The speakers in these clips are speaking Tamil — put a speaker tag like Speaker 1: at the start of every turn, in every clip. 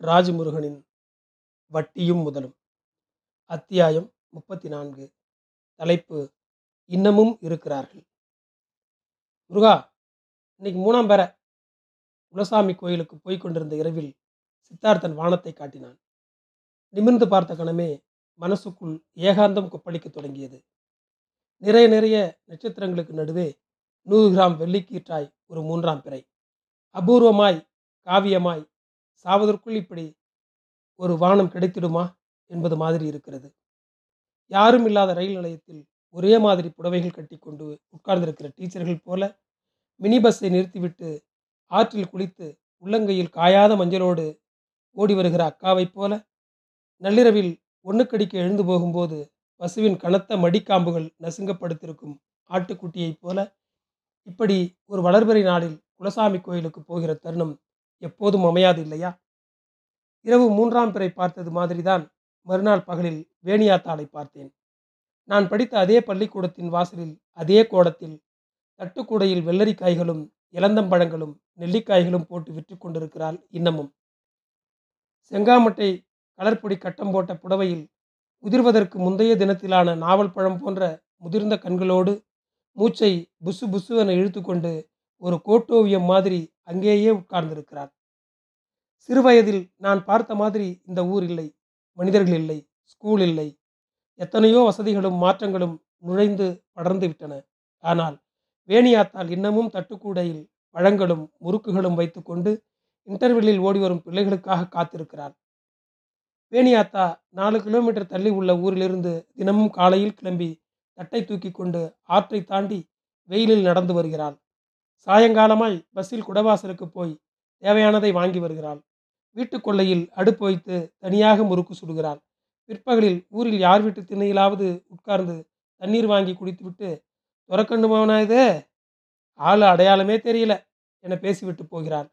Speaker 1: ராஜமுருகனின் வட்டியும் முதலும். அத்தியாயம் முப்பத்தி நான்கு தலைப்பு இன்னமும் இருக்கிறார்கள். முருகா இன்னைக்கு மூணாம் பேர குலசாமி கோயிலுக்கு போய்க் கொண்டிருந்த இரவில் சித்தார்த்தன் வானத்தை காட்டினான். நிமிர்ந்து பார்த்த கணமே மனசுக்குள் ஏகாந்தம் கொப்பளிக்க தொடங்கியது. நிறைய நிறைய நட்சத்திரங்களுக்கு நடுவே நூறு கிராம் வெள்ளிக்கீற்றாய் ஒரு மூன்றாம் பிறை. அபூர்வமாய் காவியமாய் சாவதற்குள் இப்படி ஒரு வானம் கிடைத்திடுமா என்பது மாதிரி இருக்கிறது. யாரும் இல்லாத ரயில் நிலையத்தில் ஒரே மாதிரி புடவைகள் கட்டி கொண்டு உட்கார்ந்திருக்கிற டீச்சர்கள் போல மினி பஸ்ஸை நிறுத்திவிட்டு ஆற்றில் குளித்து உள்ளங்கையில் காயாத மஞ்சளோடு ஓடி வருகிற அக்காவைப் போல நள்ளிரவில் ஒன்றுக்கடிக்க எழுந்து போகும்போது பசுவின் கனத்த மடிக்காம்புகள் நசுங்கப்படுத்திருக்கும் ஆட்டுக்குட்டியைப் போல இப்படி ஒரு வளர்பிறை நாளில் குலசாமி கோயிலுக்கு போகிற தருணம் எப்போதும் அமையாது இல்லையா? இரவு மூன்றாம் பிறை பார்த்தது மாதிரிதான் மறுநாள் பகலில் வேணியாத்தாளை பார்த்தேன். நான் படித்த அதே பள்ளிக்கூடத்தின் வாசலில் அதே கோடத்தில் தட்டுக்கூடையில் வெள்ளரிக்காய்களும் இளந்தம்பழங்களும் நெல்லிக்காய்களும் போட்டு விற்று கொண்டிருக்கிறாள் இன்னமும். செங்காமட்டை கலர்பொடி கட்டம் போட்ட புடவையில் உதிர்வதற்கு முந்தைய தினத்திலான நாவல் பழம் போன்ற முதிர்ந்த கண்களோடு மூச்சை புசு என இழுத்துக்கொண்டு ஒரு கோட்டோவியம் மாதிரி அங்கேயே உட்கார்ந்திருக்கிறார். சிறுவயதில் நான் பார்த்த மாதிரி இந்த ஊர் இல்லை மனிதர்கள் இல்லை ஸ்கூல் இல்லை. எத்தனையோ வசதிகளும் மாற்றங்களும் நுழைந்து படர்ந்து விட்டன. ஆனால் வேணியாத்தால் இன்னமும் தட்டுக்கூடையில் பழங்களும் முறுக்குகளும் வைத்துக்கொண்டு இன்டர்வெல்லில் ஓடி வரும் பிள்ளைகளுக்காக காத்திருக்கிறார். வேணியாத்தா நாலு கிலோமீட்டர் தள்ளி உள்ள ஊரிலிருந்து தினமும் காலையில் கிளம்பி தட்டை தூக்கி கொண்டு ஆற்றை தாண்டி வெயிலில் நடந்து வருகிறாள். சாயங்காலமாய் பஸ்ஸில் குடவாசலுக்கு போய் தேவையானதை வாங்கி வருகிறாள். வீட்டுக்கொள்ளையில் அடுப்பு வைத்து தனியாக முறுக்கு சுடுகிறாள். பிற்பகலில் ஊரில் யார் வீட்டு திண்ணையிலாவது உட்கார்ந்து தண்ணீர் வாங்கி குடித்துவிட்டு துறக்கண்டு இது? ஆள் அடையாளமே தெரியல என பேசிவிட்டு போகிறாள்.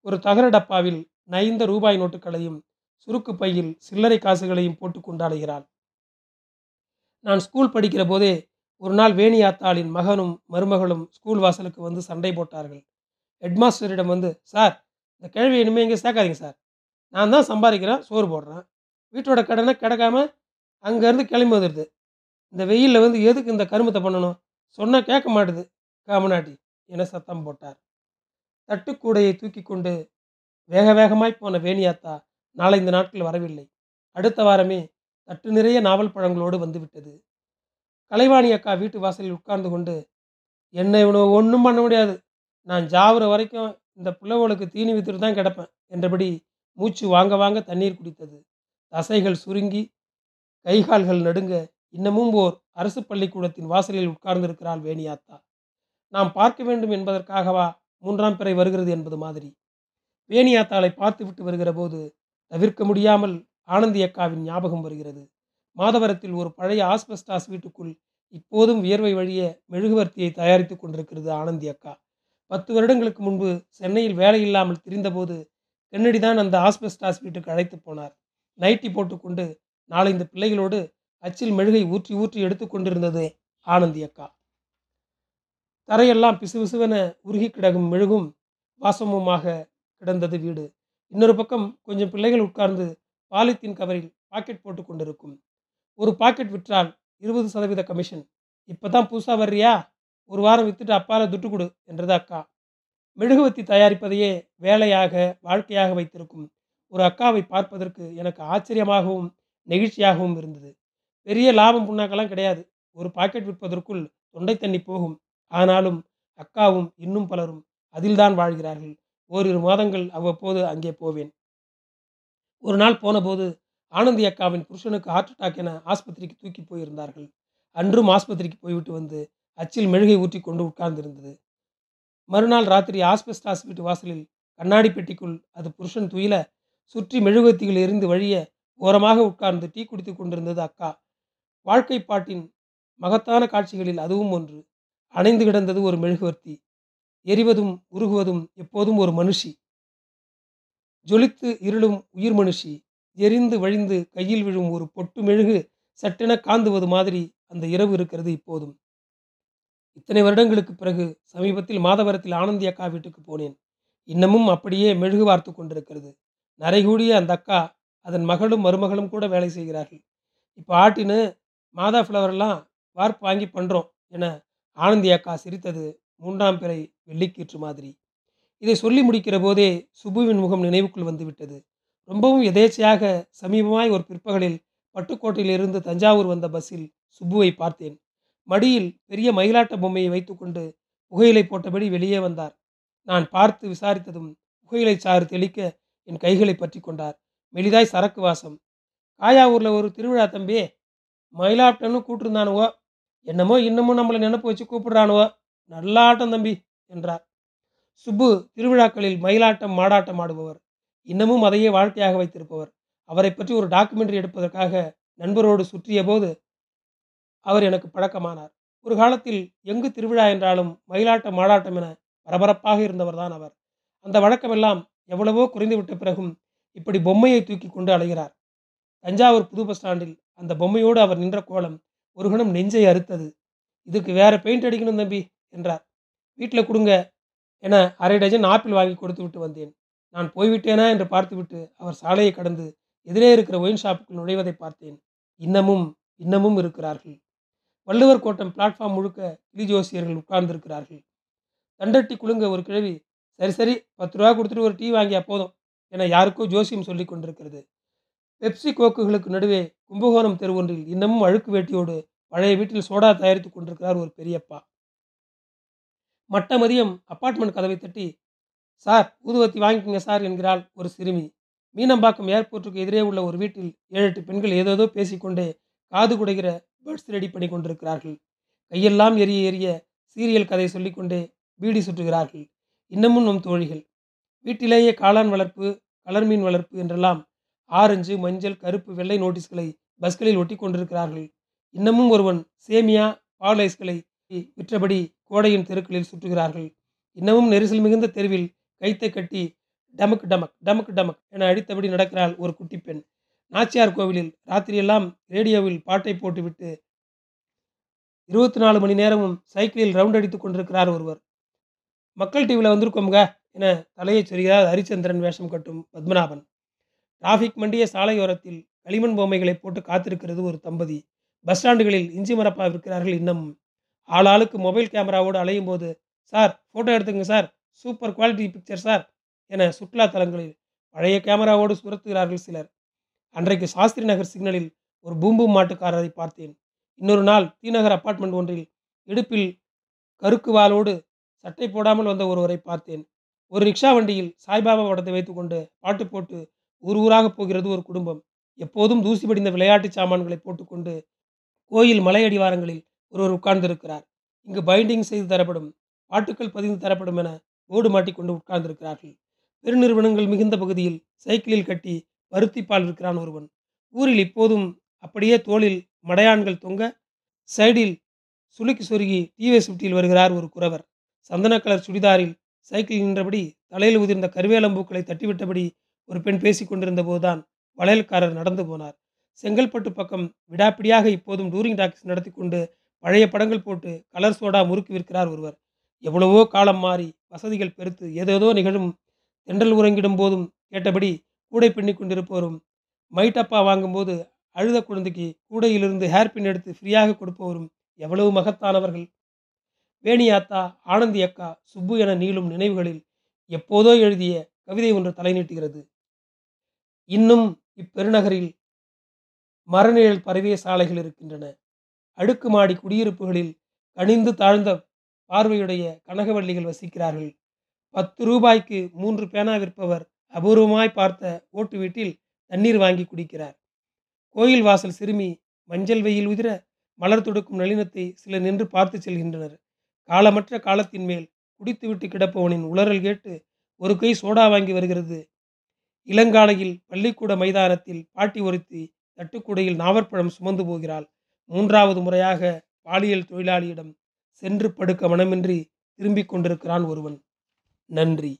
Speaker 1: ஒரு தகர டப்பாவில் நைந்த ரூபாய் நோட்டுகளையும் சுருக்கு பையில் சில்லறை காசுகளையும் போட்டு கொண்டாடுகிறாள். நான் ஸ்கூல் படிக்கிற போதே ஒரு நாள் வேணியாத்தாளின் மகனும் மருமகளும் ஸ்கூல் வாசலுக்கு வந்து சண்டை போட்டார்கள். ஹெட்மாஸ்டரிடம் வந்து சார் இந்த கேள்வி இனிமேல் இங்கே சேர்க்காதீங்க சார். நான் தான் சம்பாதிக்கிறேன் சோறு போடுறேன். வீட்டோட கடனை கிடக்காம அங்கேருந்து கிளம்பி வந்துடுது. இந்த வெயிலில் வந்து எதுக்கு இந்த கருமத்தை பண்ணணும்? சொன்னால் கேட்க மாட்டுது. காமநாட்டி என சத்தம் போட்டார். தட்டுக்கூடையை தூக்கி கொண்டு வேக வேகமாய் போன வேணியாத்தா நாளைந்து நாட்கள் வரவில்லை. அடுத்த வாரமே தட்டு நிறைய நாவல் பழங்களோடு வந்துவிட்டது கலைவாணி அக்கா வீட்டு வாசலில் உட்கார்ந்து கொண்டு என்னை இவனை ஒன்றும் பண்ண முடியாது. நான் ஜாவுற வரைக்கும் இந்த பிள்ளைவளுக்கு தீனி வித்துட்டு தான் கிடப்பேன் என்றபடி மூச்சு வாங்க வாங்க தண்ணீர் குடித்தது. தசைகள் சுருங்கி கைகால்கள் நடுங்க இன்னமும் ஓர் அரசு பள்ளிக்கூடத்தின் வாசலில் உட்கார்ந்திருக்கிறாள் வேணியாத்தா. நாம் பார்க்க வேண்டும் என்பதற்காகவா மூன்றாம் பிறை வருகிறது என்பது மாதிரி? வேணியாத்தாளை பார்த்துவிட்டு வருகிற போது தவிர்க்க முடியாமல் ஆனந்தி அக்காவின் ஞாபகம் வருகிறது. மாதவரத்தில் ஒரு பழைய ஆஸ்பெஸ்டாஸ் வீட்டுக்குள் இப்போதும் வியர்வை வழிய மெழுகுவர்த்தியை தயாரித்து கொண்டிருக்கிறது ஆனந்தி அக்கா. பத்து வருடங்களுக்கு முன்பு சென்னையில் வேலை இல்லாமல் திரிந்தபோது கென்னடி தான் அந்த ஆஸ்பெஸ்டாஸ் வீட்டுக்கு அழைத்து போனார். நைட்டி போட்டுக்கொண்டு நாலைந்து பிள்ளைகளோடு அச்சில் மெழுகை ஊற்றி ஊற்றி எடுத்துக்கொண்டிருந்தது ஆனந்தி அக்கா. தரையெல்லாம் பிசுபிசுவென உருகி கிடக்கும் மெழுகும் வாசமுமாக கிடந்தது வீடு. இன்னொரு பக்கம் கொஞ்சம் பிள்ளைகள் உட்கார்ந்து பாலித்தீன் கவரில் பாக்கெட் போட்டு கொண்டிருக்கும். ஒரு பாக்கெட் விற்றால் இருபது சதவீத கமிஷன் இப்போ தான் புதுசாக வர்றியா? ஒரு வாரம் விற்றுட்டு அப்பால துட்டு கொடு என்றது அக்கா. மெழுகுவத்தி தயாரிப்பதையே வேலையாக வாழ்க்கையாக வைத்திருக்கும் ஒரு அக்காவை பார்ப்பதற்கு எனக்கு ஆச்சரியமாகவும் நெகிழ்ச்சியாகவும் இருந்தது. பெரிய லாபம் புண்ணாக்கெல்லாம் கிடையாது. ஒரு பாக்கெட் விற்பதற்குள் தொண்டை தண்ணி போகும். ஆனாலும் அக்காவும் இன்னும் பலரும் அதில்தான் வாழ்கிறார்கள். ஓரிரு மாதங்கள் அவ்வப்போது அங்கே போவேன். ஒரு நாள் போனபோது ஆனந்தி அக்காவின் புருஷனுக்கு ஹார்ட் அட்டாக் என ஆஸ்பத்திரிக்கு தூக்கி போயிருந்தார்கள். அன்றும் ஆஸ்பத்திரிக்கு போய்விட்டு வந்து அச்சில் மெழுகை ஊற்றி கொண்டு உட்கார்ந்திருந்தது. மறுநாள் ராத்திரி ஆஸ்பெஸ்டாஸ் வீட்டு வாசலில் கண்ணாடி பெட்டிக்குள் அது புருஷன் துயில சுற்றி மெழுகுவத்திகள் எரிந்து வழிய ஓரமாக உட்கார்ந்து டீ குடித்து கொண்டிருந்தது அக்கா. வாழ்க்கை பாட்டின் மகத்தான காட்சிகளில் அதுவும் ஒன்று. அணைந்து கிடந்தது ஒரு மெழுகுவர்த்தி. எரிவதும் உருகுவதும் எப்போதும் ஒரு மனுஷி. ஜொலித்து இருளும் உயிர் மனுஷி. எரிந்து வழிந்து கையில் விழும் ஒரு பொட்டு மெழுகு சட்டென காந்துவது மாதிரி அந்த இரவு இருக்கிறது இப்போதும். இத்தனை வருடங்களுக்கு பிறகு சமீபத்தில் மாதவரத்தில் ஆனந்தி அக்கா வீட்டுக்கு போனேன். இன்னமும் அப்படியே மெழுகு வார்த்து கொண்டிருக்கிறது. நரைகூடிய அந்த அக்கா அதன் மகளும் மருமகளும் கூட வேலை செய்கிறார்கள். இப்போ ஆட்டின்னு மாதா ஃப்ளவர்லாம் வார்ப்பு வாங்கி பண்ணுறோம் என ஆனந்தி அக்கா சிரித்தது மூன்றாம் பிறை வெள்ளிக்கீற்று மாதிரி. இதை சொல்லி முடிக்கிற போதே சுபுவின் முகம் நினைவுக்குள் வந்துவிட்டது ரொம்பவும் எதேச்சையாக சமீபமாய் ஒரு பிற்பகலில் பட்டுக்கோட்டையிலிருந்து தஞ்சாவூர் வந்த பஸ்ஸில் சுப்புவை பார்த்தேன். மடியில் பெரிய மயிலாட்ட பொம்மையை வைத்துக்கொண்டு புகையிலை போட்டபடி வெளியே வந்தார். நான் பார்த்து விசாரித்ததும் புகையிலை சாறு தெளிக்க என் கைகளை பற்றி கொண்டார். மெலிதாய் சரக்கு வாசம். காயாவூரில் ஒரு திருவிழா தம்பி. மயிலாட்டம்னு கூப்பிட்டுருந்தானுவோ என்னமோ இன்னமும் நம்மளை நினப்பு வச்சு கூப்பிடுறானுவோ. நல்லாட்டம் தம்பி என்றார். சுப்பு திருவிழாக்களில் மயிலாட்டம் மாடாட்டம் ஆடுபவர். இன்னமும் அதையே வாழ்க்கையாக வைத்திருப்பவர். அவரை பற்றி ஒரு டாக்குமெண்ட்ரி எடுப்பதற்காக நண்பரோடு சுற்றிய போது அவர் எனக்கு பழக்கமானார். ஒரு காலத்தில் எங்கு திருவிழா என்றாலும் மயிலாட்டம் மாலாட்டம் என பரபரப்பாக இருந்தவர்தான் அவர். அந்த வழக்கமெல்லாம் எவ்வளவோ குறைந்துவிட்ட பிறகும் இப்படி பொம்மையை தூக்கி கொண்டு அலைகிறார். தஞ்சாவூர் புது பஸ் ஸ்டாண்டில் அந்த பொம்மையோடு அவர் நின்ற கோலம் ஒரு கணம் நெஞ்சை அறுத்தது. இதுக்கு வேற பெயிண்ட் அடிக்கணும் தம்பி என்றார். வீட்டில் கொடுங்க என அரை டஜன் ஆப்பிள் வாங்கி கொடுத்து விட்டு வந்தேன். நான் போய்விட்டேனா என்று பார்த்துவிட்டு அவர் சாலையை கடந்து எதிரே இருக்கிற ஒயின் ஷாப்புக்கு நுழைவதை பார்த்தேன். இன்னமும் இன்னமும் இருக்கிறார்கள். வள்ளுவர் கோட்டம் பிளாட்ஃபார்ம் முழுக்க கிளி ஜோசியர்கள் உட்கார்ந்திருக்கிறார்கள். தண்டட்டி குலுங்க ஒரு கிழவி சரி சரி பத்து ரூபா கொடுத்துட்டு ஒரு டீ வாங்கியா போதும் என யாருக்கோ ஜோசியம் சொல்லி கொண்டிருக்கிறது. பெப்சி கோக்குகளுக்கு நடுவே கும்பகோணம் தெரு ஒன்றில் இன்னமும் அழுக்கு வேட்டியோடு பழைய வீட்டில் சோடா தயாரித்துக் கொண்டிருக்கிறார் ஒரு பெரியப்பா. மட்ட மதியம் அப்பார்ட்மெண்ட் கதவை தட்டி சார் ஊதுவத்தி வாங்கிக்கோங்க சார் என்கிறாள் ஒரு சிறுமி. மீனம்பாக்கம் ஏர்போர்ட்டுக்கு எதிரே உள்ள ஒரு வீட்டில் ஏழு எட்டு பெண்கள் ஏதேதோ பேசிக்கொண்டே காது குடைகிற பேர்ட்ஸ் ரெடி பண்ணி கொண்டிருக்கிறார்கள் கையெல்லாம் எரிய எரிய சீரியல் கதை சொல்லிக்கொண்டே பீடி சுற்றுகிறார்கள். இன்னமும் நம் தோழிகள். வீட்டிலேயே காளான் வளர்ப்பு கலர் மீன் வளர்ப்பு என்றெல்லாம் ஆரஞ்சு மஞ்சள் கருப்பு வெள்ளை நோட்டீஸ்களை பஸ்களில் ஒட்டி கொண்டிருக்கிறார்கள் இன்னமும் ஒருவன் சேமியா பால் ஐஸ்களை விற்றபடி கோடையின் தெருக்களில் சுற்றுகிறார்கள். இன்னமும் நெரிசல் மிகுந்த தெருவில் கைத்தை கட்டி டமக் டமக் டமக் டமக் என அடித்தபடி நடக்கிறாள் ஒரு குட்டி பெண். நாச்சியார் கோவிலில் ராத்திரியெல்லாம் ரேடியோவில் பாட்டை போட்டுவிட்டு இருபத்தி நாலு மணி நேரமும் சைக்கிளில் ரவுண்ட் அடித்து கொண்டிருக்கிறார் ஒருவர். மக்கள் டிவியில் வந்திருக்கோம்க என தலையை சொல்கிறார் ஹரிச்சந்திரன் வேஷம் கட்டும் பத்மநாபன். டிராஃபிக் மண்டிய சாலையோரத்தில் களிமண் பொம்மைகளை போட்டு காத்திருக்கிறது ஒரு தம்பதி. பஸ் ஸ்டாண்டுகளில் இஞ்சி மரப்பா விற்கிறார்கள் இன்னமும். ஆளாளுக்கு மொபைல் கேமராவோடு அலையும் போது சார் ஃபோட்டோ எடுத்துங்க sir. Super quality picture sir என சுற்றுலா தலங்களில் பழைய கேமராவோடு சுரத்துகிறார்கள் சிலர். அன்றைக்கு சாஸ்திரி நகர் சிக்னலில் ஒரு பூம்பூம் மாட்டுக்காரரை பார்த்தேன். இன்னொரு நாள் தீநகர் அப்பார்ட்மெண்ட் ஒன்றில் இடுப்பில் கருக்கு வாளோடு சட்டை போடாமல் வந்த ஒருவரை பார்த்தேன். ஒரு ரிக்ஷா வண்டியில் சாய்பாபா படத்தை வைத்துக்கொண்டு பாட்டு போட்டு ஊர் ஊராக போகிறது ஒரு குடும்பம். எப்போதும் தூசி படிந்த விளையாட்டு சாமான்களை போட்டுக்கொண்டு கோயில் மலை அடிவாரங்களில் ஒருவர் உட்கார்ந்திருக்கிறார். இங்கு பைண்டிங் செய்து தரப்படும் பாட்டுக்கள் பதிந்து தரப்படும் என ஓடு மாட்டிக்கொண்டு உட்கார்ந்திருக்கிறார்கள். பெருநிறுவனங்கள் மிகுந்த பகுதியில் சைக்கிளில் கட்டி பருத்திப்பால் இருக்கிறான் ஒருவன். ஊரில் இப்போதும் அப்படியே தோளில் மடையான்கள் தொங்க சைடில் சுளுக்கி சொருகி டிவிஎஸ் சுட்டியில் வருகிறார் ஒரு குறவர். சந்தன கலர் சுடிதாரில் சைக்கிள் நின்றபடி தலையில் உதிர்ந்த கருவேலம்பூக்களை தட்டிவிட்டபடி ஒரு பெண் பேசி கொண்டிருந்த போதுதான் வளையல்காரர் நடந்து போனார். செங்கல்பட்டு பக்கம் விடாப்பிடியாக இப்போதும் டூரிங் டாக்ஸ் நடத்தி கொண்டு பழைய படங்கள் போட்டு கலர் சோடா முறுக்கு விற்கிறார் ஒருவர். எவ்வளவோ காலம் மாறி வசதிகள் பெருத்து ஏதேதோ நிகழும் தென்றல் உறங்கிடும் போதும் கேட்டபடி கூடை பின்னி கொண்டிருப்போரும். மைட்டப்பா வாங்கும்போது அழுத குழந்தைக்கு கூடையிலிருந்து ஹேர்பின் எடுத்து ஃப்ரீயாக கொடுப்பவரும் எவ்வளவு மகத்தானவர்கள். வேணியாத்தா ஆனந்தி அக்கா சுப்பு என நீளும் நினைவுகளில் எப்போதோ எழுதிய கவிதை ஒன்று தலை நீட்டுகிறது. இன்னும் இப்பெருநகரில் மரநிழல் பரவிய சாலைகள் இருக்கின்றன. அடுக்குமாடி குடியிருப்புகளில் கனிந்து தாழ்ந்த பார்வையுடைய கனகவள்ளிகள் வசிக்கிறார்கள். பத்து ரூபாய்க்கு மூன்று பேனா விற்பவர் அபூர்வமாய் பார்த்த ஓட்டு வீட்டில் தண்ணீர் வாங்கி குடிக்கிறார். கோயில் வாசல் சிறுமி மஞ்சள் வெயில் உதிர மலர் தொடுக்கும் நளினத்தை சிலர் நின்று பார்த்து செல்கின்றனர். காலமற்ற காலத்தின் மேல் குடித்துவிட்டு கிடப்பவனின் உளறல் கேட்டு ஒரு கை சோடா வாங்கி வருகிறது. இளங்காலையில் பள்ளிக்கூட மைதானத்தில் பாட்டி ஒருத்தி தட்டுக்கூடையில் நாவற்பழம் சுமந்து போகிறாள். மூன்றாவது முறையாக பாலியல் தொழிலாளியிடம் சென்று படுக்க மனமின்றி திரும்பிக் கொண்டிருக்கிறான் ஒருவன். நன்றி.